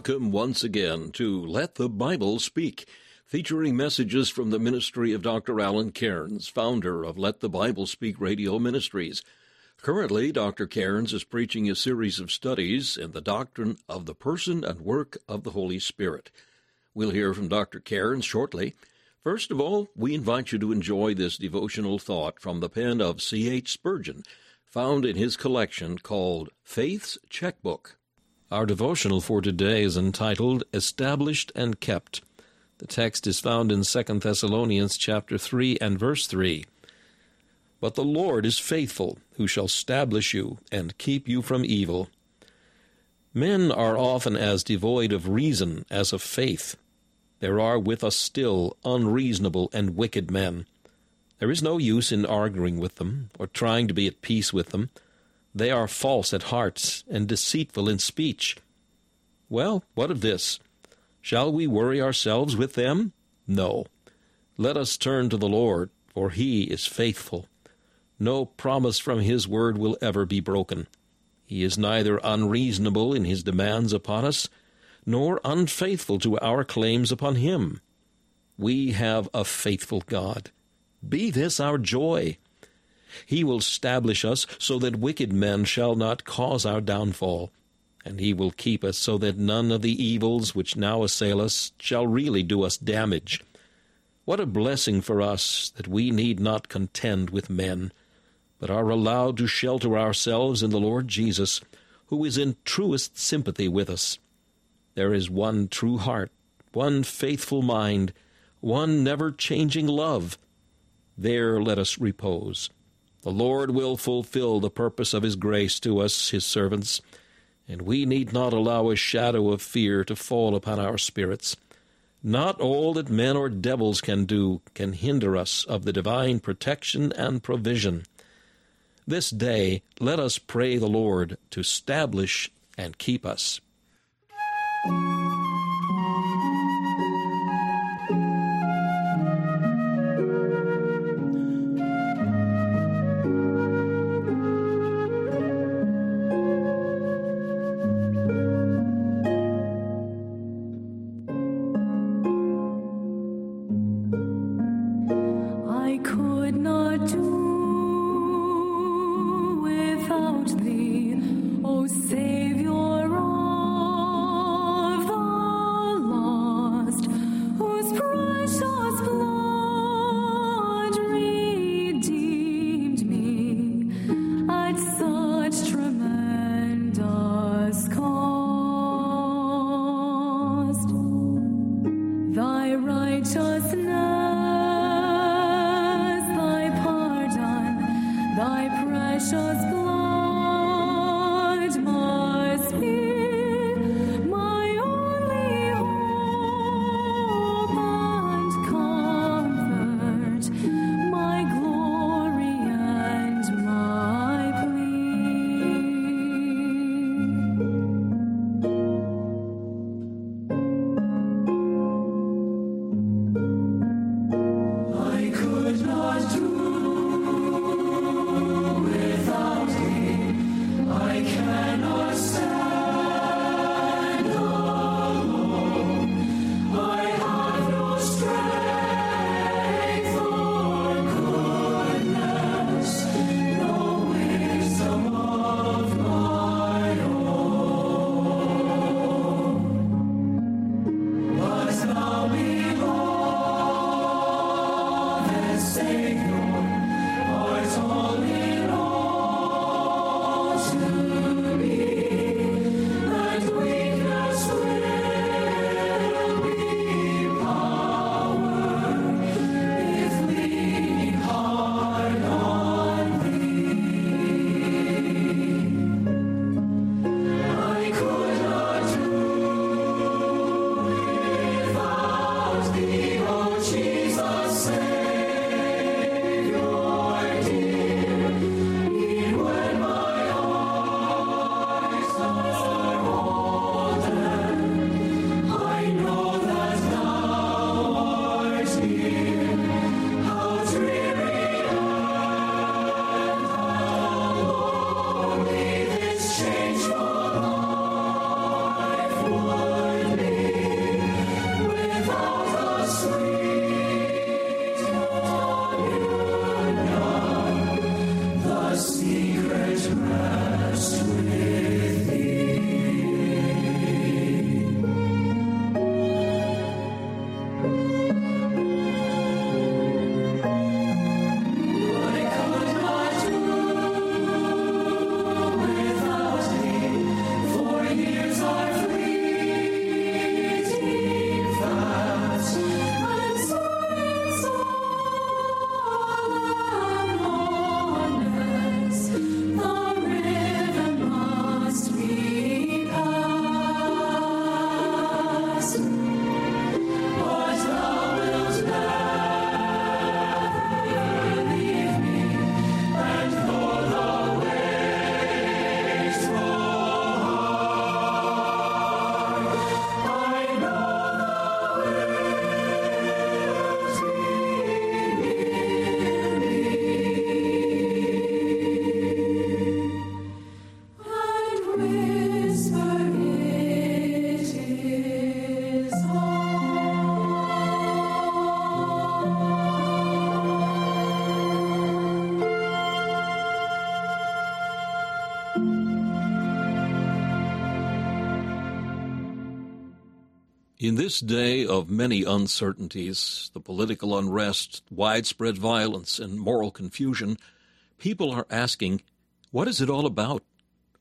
Welcome once again to Let the Bible Speak, featuring messages from the ministry of Dr. Alan Cairns, founder of Let the Bible Speak Radio Ministries. Currently, Dr. Cairns is preaching a series of studies in the doctrine of the person and work of the Holy Spirit. We'll hear from Dr. Cairns shortly. First of all, we invite you to enjoy this devotional thought from the pen of C.H. Spurgeon, found in his collection called Faith's Checkbook. Our devotional for today is entitled Established and Kept. The text is found in 2 Thessalonians chapter 3 and verse 3. But the Lord is faithful, who shall establish you and keep you from evil. Men are often as devoid of reason as of faith. There are with us still unreasonable and wicked men. There is no use in arguing with them or trying to be at peace with them. They are false at heart and deceitful in speech. Well, what of this? Shall we worry ourselves with them? No. Let us turn to the Lord, for he is faithful. No promise from his word will ever be broken. He is neither unreasonable in his demands upon us, nor unfaithful to our claims upon him. We have a faithful God. Be this our joy. He will establish us so that wicked men shall not cause our downfall, and he will keep us so that none of the evils which now assail us shall really do us damage. What a blessing for us that we need not contend with men, but are allowed to shelter ourselves in the Lord Jesus, who is in truest sympathy with us. There is one true heart, one faithful mind, one never changing love. There let us repose. The Lord will fulfill the purpose of His grace to us, His servants, and we need not allow a shadow of fear to fall upon our spirits. Not all that men or devils can do can hinder us of the divine protection and provision. This day let us pray the Lord to establish and keep us. Without secret rest with. In this day of many uncertainties, the political unrest, widespread violence, and moral confusion, people are asking, what is it all about?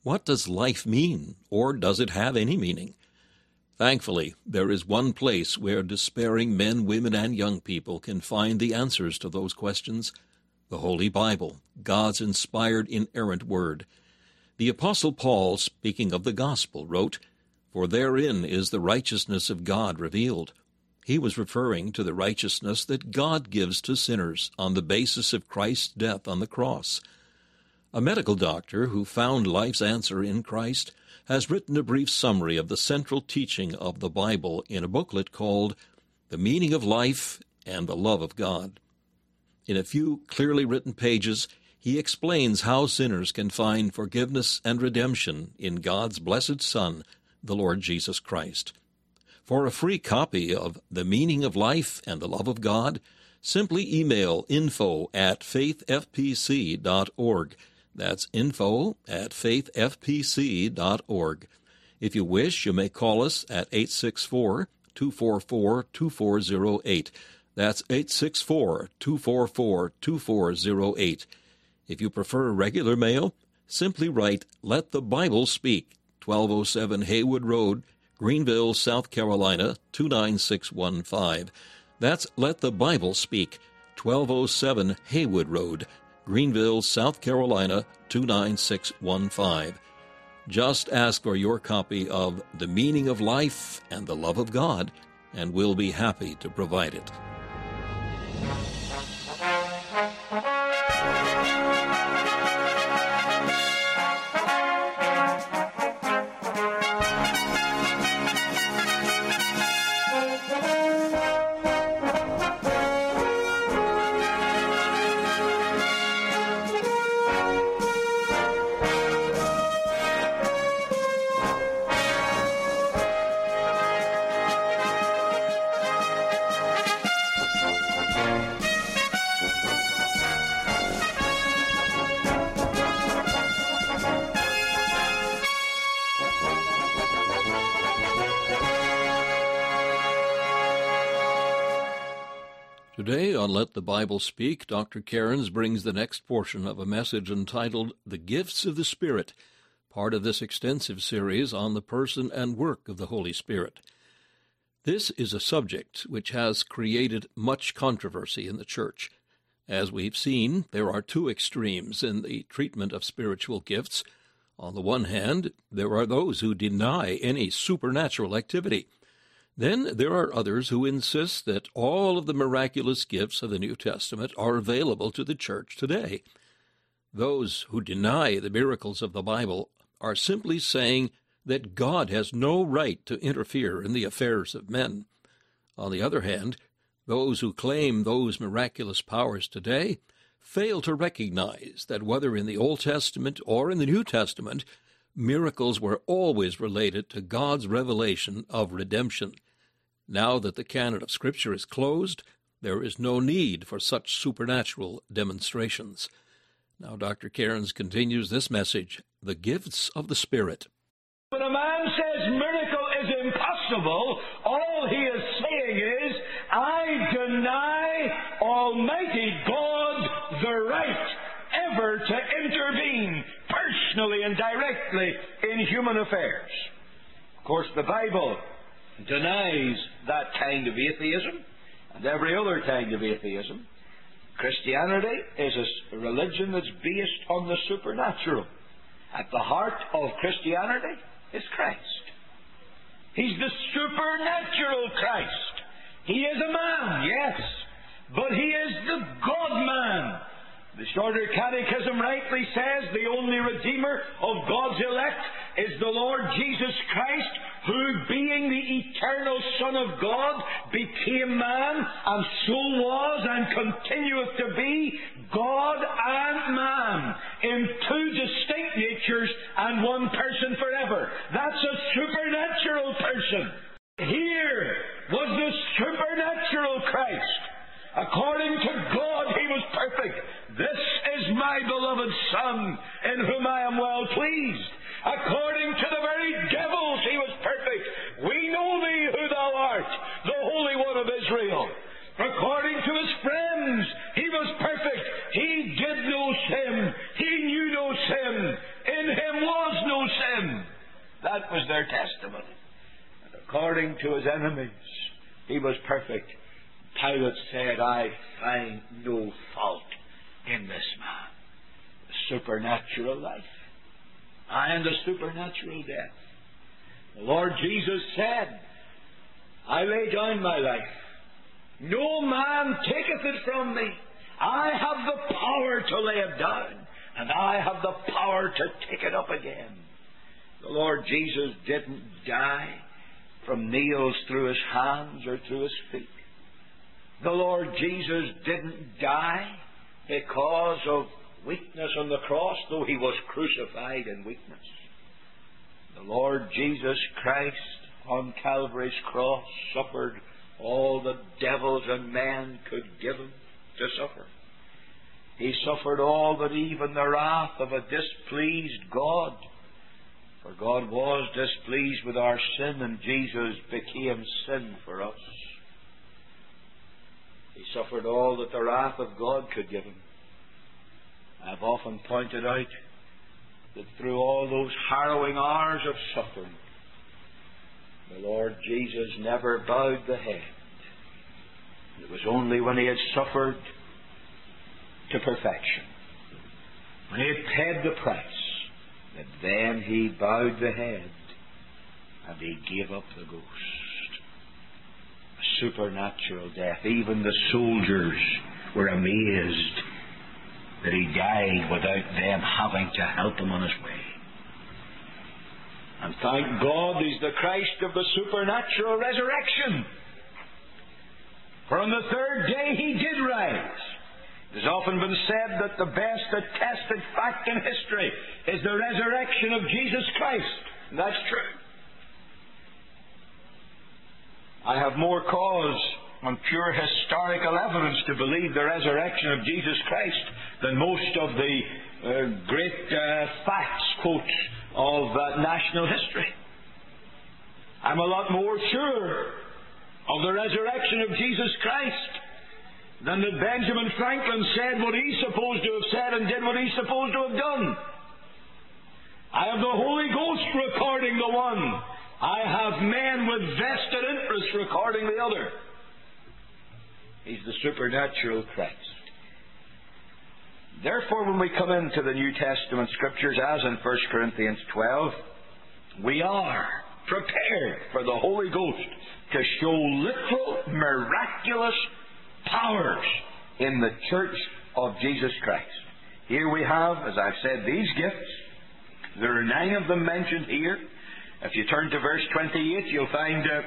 What does life mean, or does it have any meaning? Thankfully, there is one place where despairing men, women, and young people can find the answers to those questions the Holy Bible, God's inspired, inerrant Word. The Apostle Paul, speaking of the Gospel, wrote, For therein is the righteousness of God revealed. He was referring to the righteousness that God gives to sinners on the basis of Christ's death on the cross. A medical doctor who found life's answer in Christ has written a brief summary of the central teaching of the Bible in a booklet called The Meaning of Life and the Love of God. In a few clearly written pages, he explains how sinners can find forgiveness and redemption in God's blessed Son, the Lord Jesus Christ. For a free copy of The Meaning of Life and the Love of God, simply email info at faithfpc.org that's info at faithfpc.org. If you wish, you may call us at 864 244 2408. That's 864 244 2408. If you prefer regular mail, simply write Let the Bible Speak, 1207 Haywood Road, Greenville, South Carolina 29615. That's Let the Bible Speak, 1207 Haywood Road, Greenville, South Carolina 29615. Just ask for your copy of The Meaning of Life and the Love of God, and we'll be happy to provide it. On Let the Bible Speak, Dr. Cairns brings the next portion of a message entitled The Gifts of the Spirit, part of this extensive series on the person and work of the Holy Spirit. This is a subject which has created much controversy in the Church. As we've seen, there are two extremes in the treatment of spiritual gifts. On the one hand, there are those who deny any supernatural activity then there are others who insist that all of the miraculous gifts of the New Testament are available to the church today. Those who deny the miracles of the Bible are simply saying that God has no right to interfere in the affairs of men. On the other hand, those who claim those miraculous powers today fail to recognize that whether in the Old Testament or in the New Testament, miracles were always related to God's revelation of redemption. Now that the canon of Scripture is closed, there is no need for such supernatural demonstrations. Now, Dr. Cairns continues this message The Gifts of the Spirit. When a man says miracle is impossible, all he is saying is, I deny Almighty God the right ever to intervene personally and directly in human affairs. Of course, the Bible denies that kind of atheism and every other kind of atheism. Christianity is a religion that's based on the supernatural. At the heart of Christianity is Christ. He's the supernatural Christ. He is a man, yes, but he is the God man. The Shorter Catechism rightly says the only Redeemer of God's elect is the Lord Jesus Christ, who, being the eternal Son of God, became man, and so was and continueth to be God and man in two distinct natures and one person forever. That's a supernatural person. Here was the supernatural Christ. According to God, he was perfect. This is my beloved Son, in whom I am well pleased. According to the very devils, he was perfect. We know thee who thou art. His enemies. He was perfect. Pilate said, I find no fault in this man. Supernatural life and the supernatural death. The Lord Jesus said, I lay down my life. No man taketh it from me. I have the power to lay it down, and I have the power to take it up again. The Lord Jesus didn't die from nails through his hands or through his feet. The Lord Jesus didn't die because of weakness on the cross, though he was crucified in weakness. The Lord Jesus Christ on Calvary's cross suffered all the devils and men could give him to suffer. He suffered all that even the wrath of a displeased God. For God was displeased with our sin, and Jesus became sin for us. He suffered all that the wrath of God could give him. I've often pointed out that through all those harrowing hours of suffering, the Lord Jesus never bowed the head. It was only when he had suffered to perfection, when he had paid the price, that then he bowed the head and he gave up the ghost. A supernatural death. Even the soldiers were amazed that he died without them having to help him on his way. And thank God he's the Christ of the supernatural resurrection. For on the third day he did rise. It has often been said that the best attested fact in history is the resurrection of Jesus Christ. And that's true. I have more cause on pure historical evidence to believe the resurrection of Jesus Christ than most of the uh, great uh, facts quotes of uh, national history. I'm a lot more sure of the resurrection of Jesus Christ than that Benjamin Franklin said what he's supposed to have said and did what he's supposed to have done. I have the Holy Ghost recording the one. I have men with vested interests recording the other. He's the supernatural Christ. Therefore, when we come into the New Testament scriptures, as in 1 Corinthians 12, we are prepared for the Holy Ghost to show literal, miraculous powers in the church of Jesus Christ. Here we have, as I've said, these gifts. There are nine of them mentioned here. If you turn to verse 28, you'll find uh,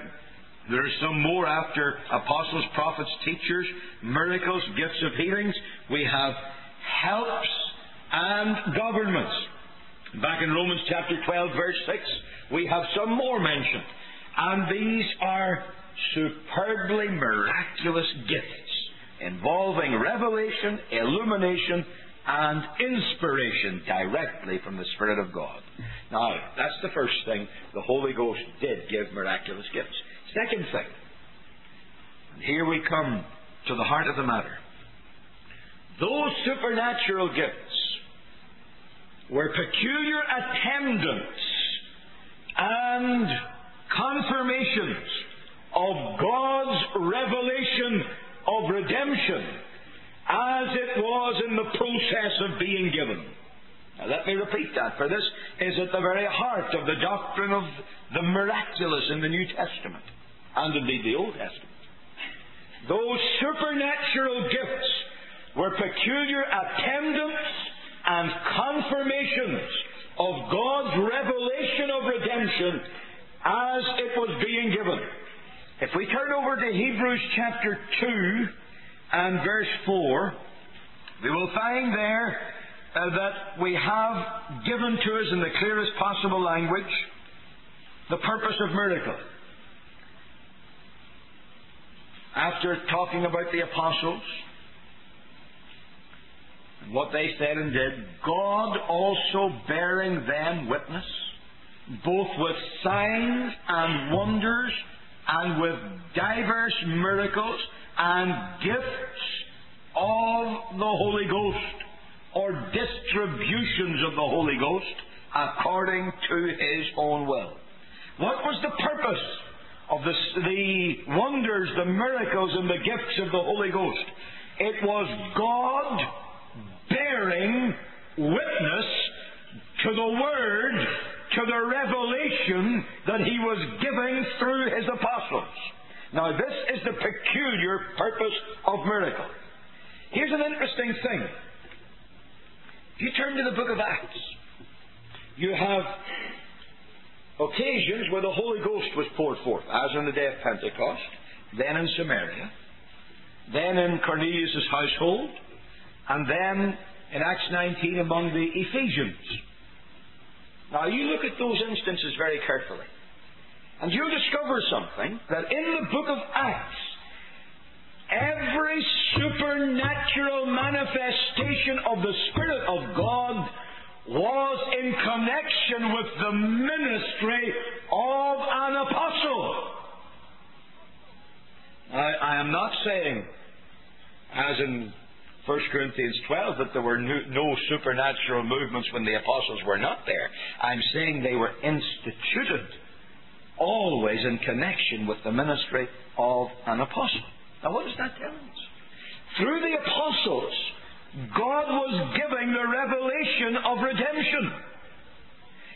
there are some more after apostles, prophets, teachers, miracles, gifts of healings. We have helps and governments. Back in Romans chapter 12, verse 6, we have some more mentioned. And these are superbly miraculous gifts involving revelation, illumination, and inspiration directly from the Spirit of God. Now, that's the first thing. The Holy Ghost did give miraculous gifts. Second thing, and here we come to the heart of the matter. Those supernatural gifts were peculiar attendants and confirmations of God's revelation of redemption as it was in the process of being given. Now, let me repeat that, for this is at the very heart of the doctrine of the miraculous in the New Testament, and indeed the Old Testament. Those supernatural gifts were peculiar attendants and confirmations of God's revelation of redemption as it was being given. If we turn over to Hebrews chapter 2 and verse 4, we will find there uh, that we have given to us in the clearest possible language the purpose of miracle. After talking about the apostles, and what they said and did, God also bearing them witness, both with signs and wonders, and with divers miracles and gifts of the Holy Ghost, or distributions of the Holy Ghost, according to His own will. What was the purpose of the, the wonders, the miracles, and the gifts of the Holy Ghost. It was God bearing witness to the Word, to the revelation that He was giving through His apostles. Now, this is the peculiar purpose of miracle. Here's an interesting thing. If you turn to the book of Acts, you have occasions where the Holy Ghost was poured forth, as on the day of Pentecost, then in Samaria, then in Cornelius' household, and then in Acts 19 among the Ephesians. Now you look at those instances very carefully, and you'll discover something that in the book of Acts, every supernatural manifestation of the Spirit of God was in connection with the ministry of an apostle. I, I am not saying, as in 1 Corinthians 12, that there were no, supernatural movements when the apostles were not there. I'm saying they were instituted always in connection with the ministry of an apostle. Now, what does that tell us? Through the apostles, God was giving the revelation of redemption.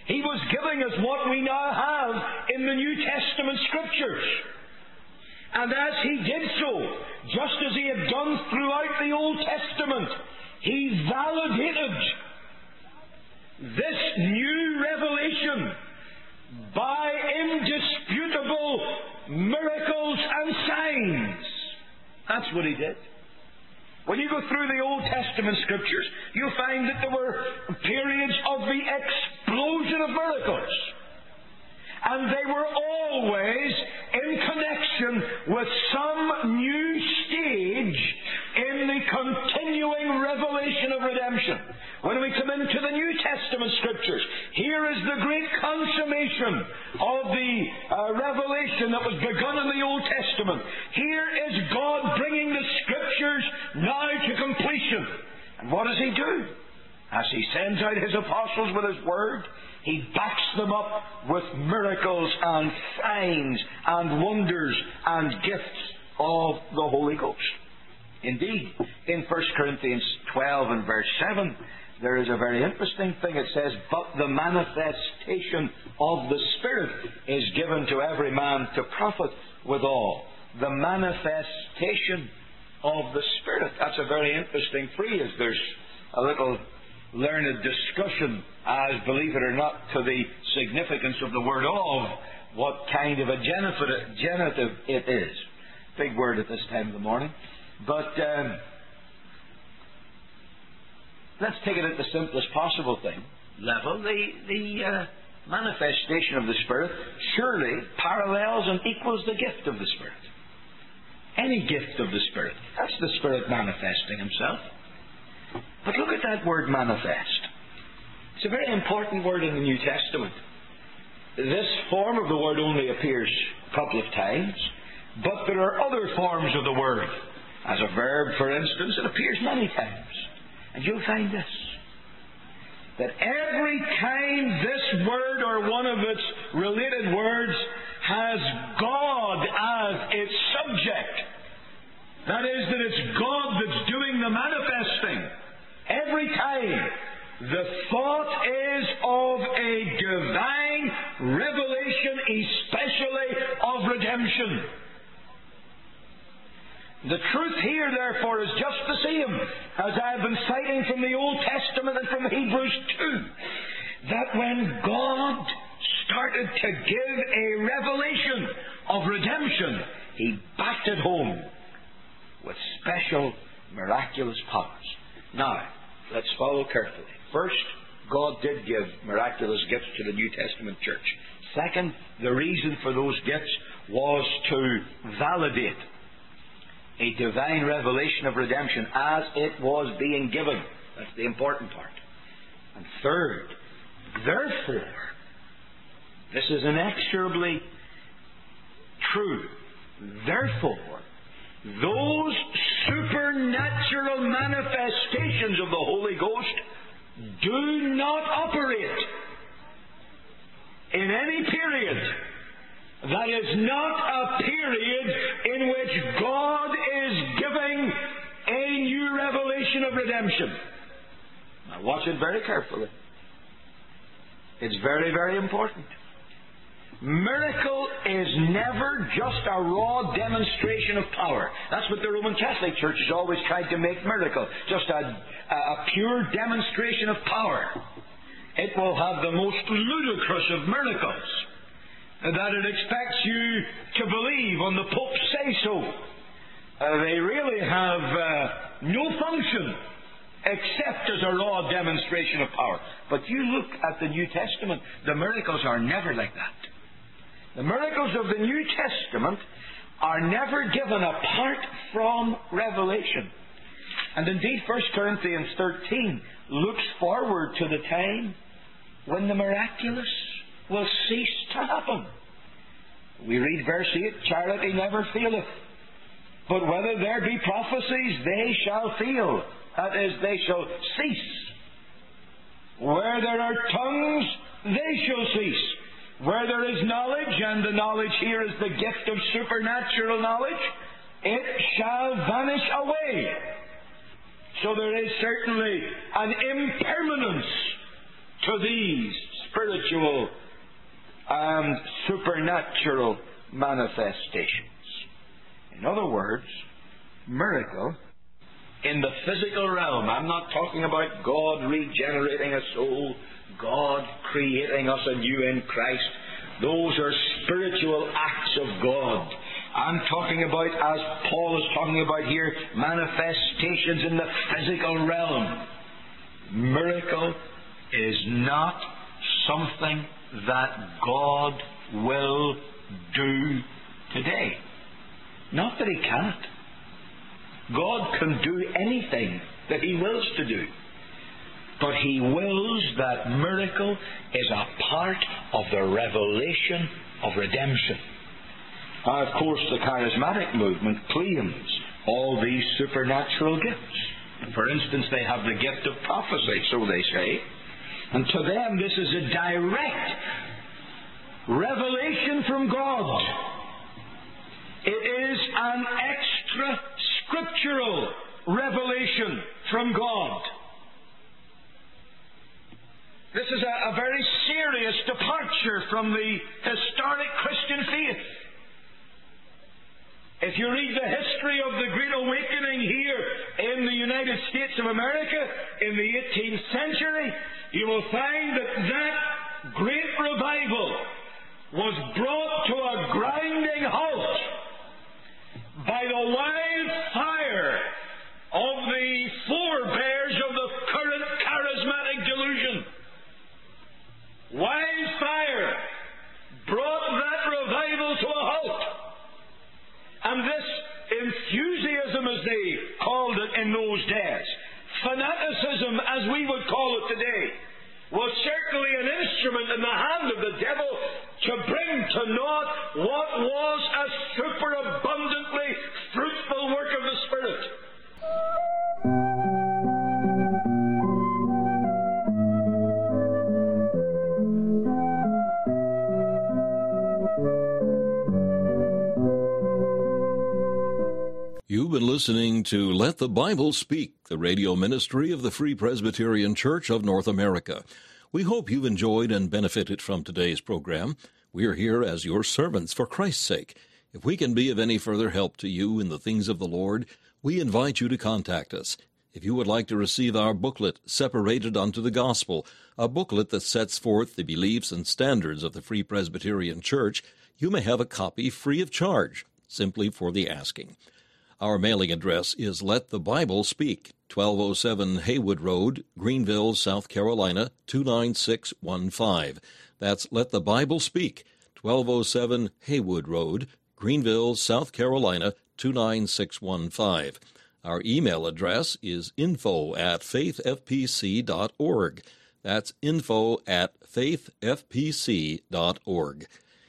He was giving us what we now have in the New Testament Scriptures. And as He did so, just as He had done throughout the Old Testament, He validated this new revelation by indisputable miracles and signs. That's what He did. When you go through the Old Testament scriptures, you'll find that there were periods of the explosion of miracles. And they were always in connection with some new stage in the continuing revelation of redemption. When we come into the New Testament scriptures, here is the great consummation of the uh, revelation that was begun in the Old Testament. Here is God bringing the scriptures now to completion. And what does He do? As He sends out His apostles with His word, He backs them up with miracles and signs and wonders and gifts of the Holy Ghost. Indeed, in 1 Corinthians 12 and verse 7, there is a very interesting thing. It says, But the manifestation of the Spirit is given to every man to profit withal. The manifestation of the Spirit. That's a very interesting phrase. There's a little learned discussion as, believe it or not, to the significance of the word of, what kind of a genitive it is. Big word at this time of the morning. But um, let's take it at the simplest possible thing level. The, the uh, manifestation of the Spirit surely parallels and equals the gift of the Spirit. Any gift of the Spirit. That's the Spirit manifesting Himself. But look at that word manifest. It's a very important word in the New Testament. This form of the word only appears a couple of times, but there are other forms of the word. As a verb, for instance, it appears many times. And you'll find this that every time this word or one of its related words has God as its subject, that is, that it's God that's doing the manifesting, every time the thought is of a divine revelation, especially of redemption. The truth here, therefore, is just the same as I have been citing from the Old Testament and from Hebrews 2. That when God started to give a revelation of redemption, He backed it home with special miraculous powers. Now, let's follow carefully. First, God did give miraculous gifts to the New Testament church. Second, the reason for those gifts was to validate a divine revelation of redemption as it was being given. That's the important part. And third, therefore, this is inexorably true. Therefore, those supernatural manifestations of the Holy Ghost do not operate in any period That is not a period in which God is giving a new revelation of redemption. Now watch it very carefully. It's very, very important. Miracle is never just a raw demonstration of power. That's what the Roman Catholic Church has always tried to make miracle. Just a, a pure demonstration of power. It will have the most ludicrous of miracles. That it expects you to believe on the Pope's say so. Uh, they really have uh, no function except as a raw demonstration of power. But you look at the New Testament, the miracles are never like that. The miracles of the New Testament are never given apart from revelation. And indeed, 1 Corinthians 13 looks forward to the time when the miraculous will cease to happen. We read verse 8 Charity never faileth, but whether there be prophecies, they shall fail. That is, they shall cease. Where there are tongues, they shall cease. Where there is knowledge, and the knowledge here is the gift of supernatural knowledge, it shall vanish away. So there is certainly an impermanence to these spiritual and supernatural manifestations. In other words, miracle in the physical realm. I'm not talking about God regenerating a soul God creating us anew in Christ. Those are spiritual acts of God. I'm talking about, as Paul is talking about here, manifestations in the physical realm. Miracle is not something that God will do today. Not that He can't. God can do anything that He wills to do. But he wills that miracle is a part of the revelation of redemption. Now, of course, the charismatic movement claims all these supernatural gifts. For instance, they have the gift of prophecy, so they say. And to them, this is a direct revelation from God. It is an extra scriptural revelation from God. This is a, a very serious departure from the historic Christian faith. If you read the history of the Great Awakening here in the United States of America in the 18th century, you will find that that great revival was brought to a grinding halt by the wild Wildfire brought that revival to a halt. And this enthusiasm, as they called it in those days, fanaticism, as we would call it today, was certainly an instrument in the hand of the devil to bring to naught what was a superabundantly listening to Let the Bible Speak, the radio ministry of the Free Presbyterian Church of North America. We hope you've enjoyed and benefited from today's program. We are here as your servants for Christ's sake. If we can be of any further help to you in the things of the Lord, we invite you to contact us. If you would like to receive our booklet, Separated unto the Gospel, a booklet that sets forth the beliefs and standards of the Free Presbyterian Church, you may have a copy free of charge, simply for the asking. Our mailing address is Let the Bible Speak, 1207 Haywood Road, Greenville, South Carolina, 29615. That's Let the Bible Speak, 1207 Haywood Road, Greenville, South Carolina, 29615. Our email address is info at faithfpc.org. That's info at faithfpc.org.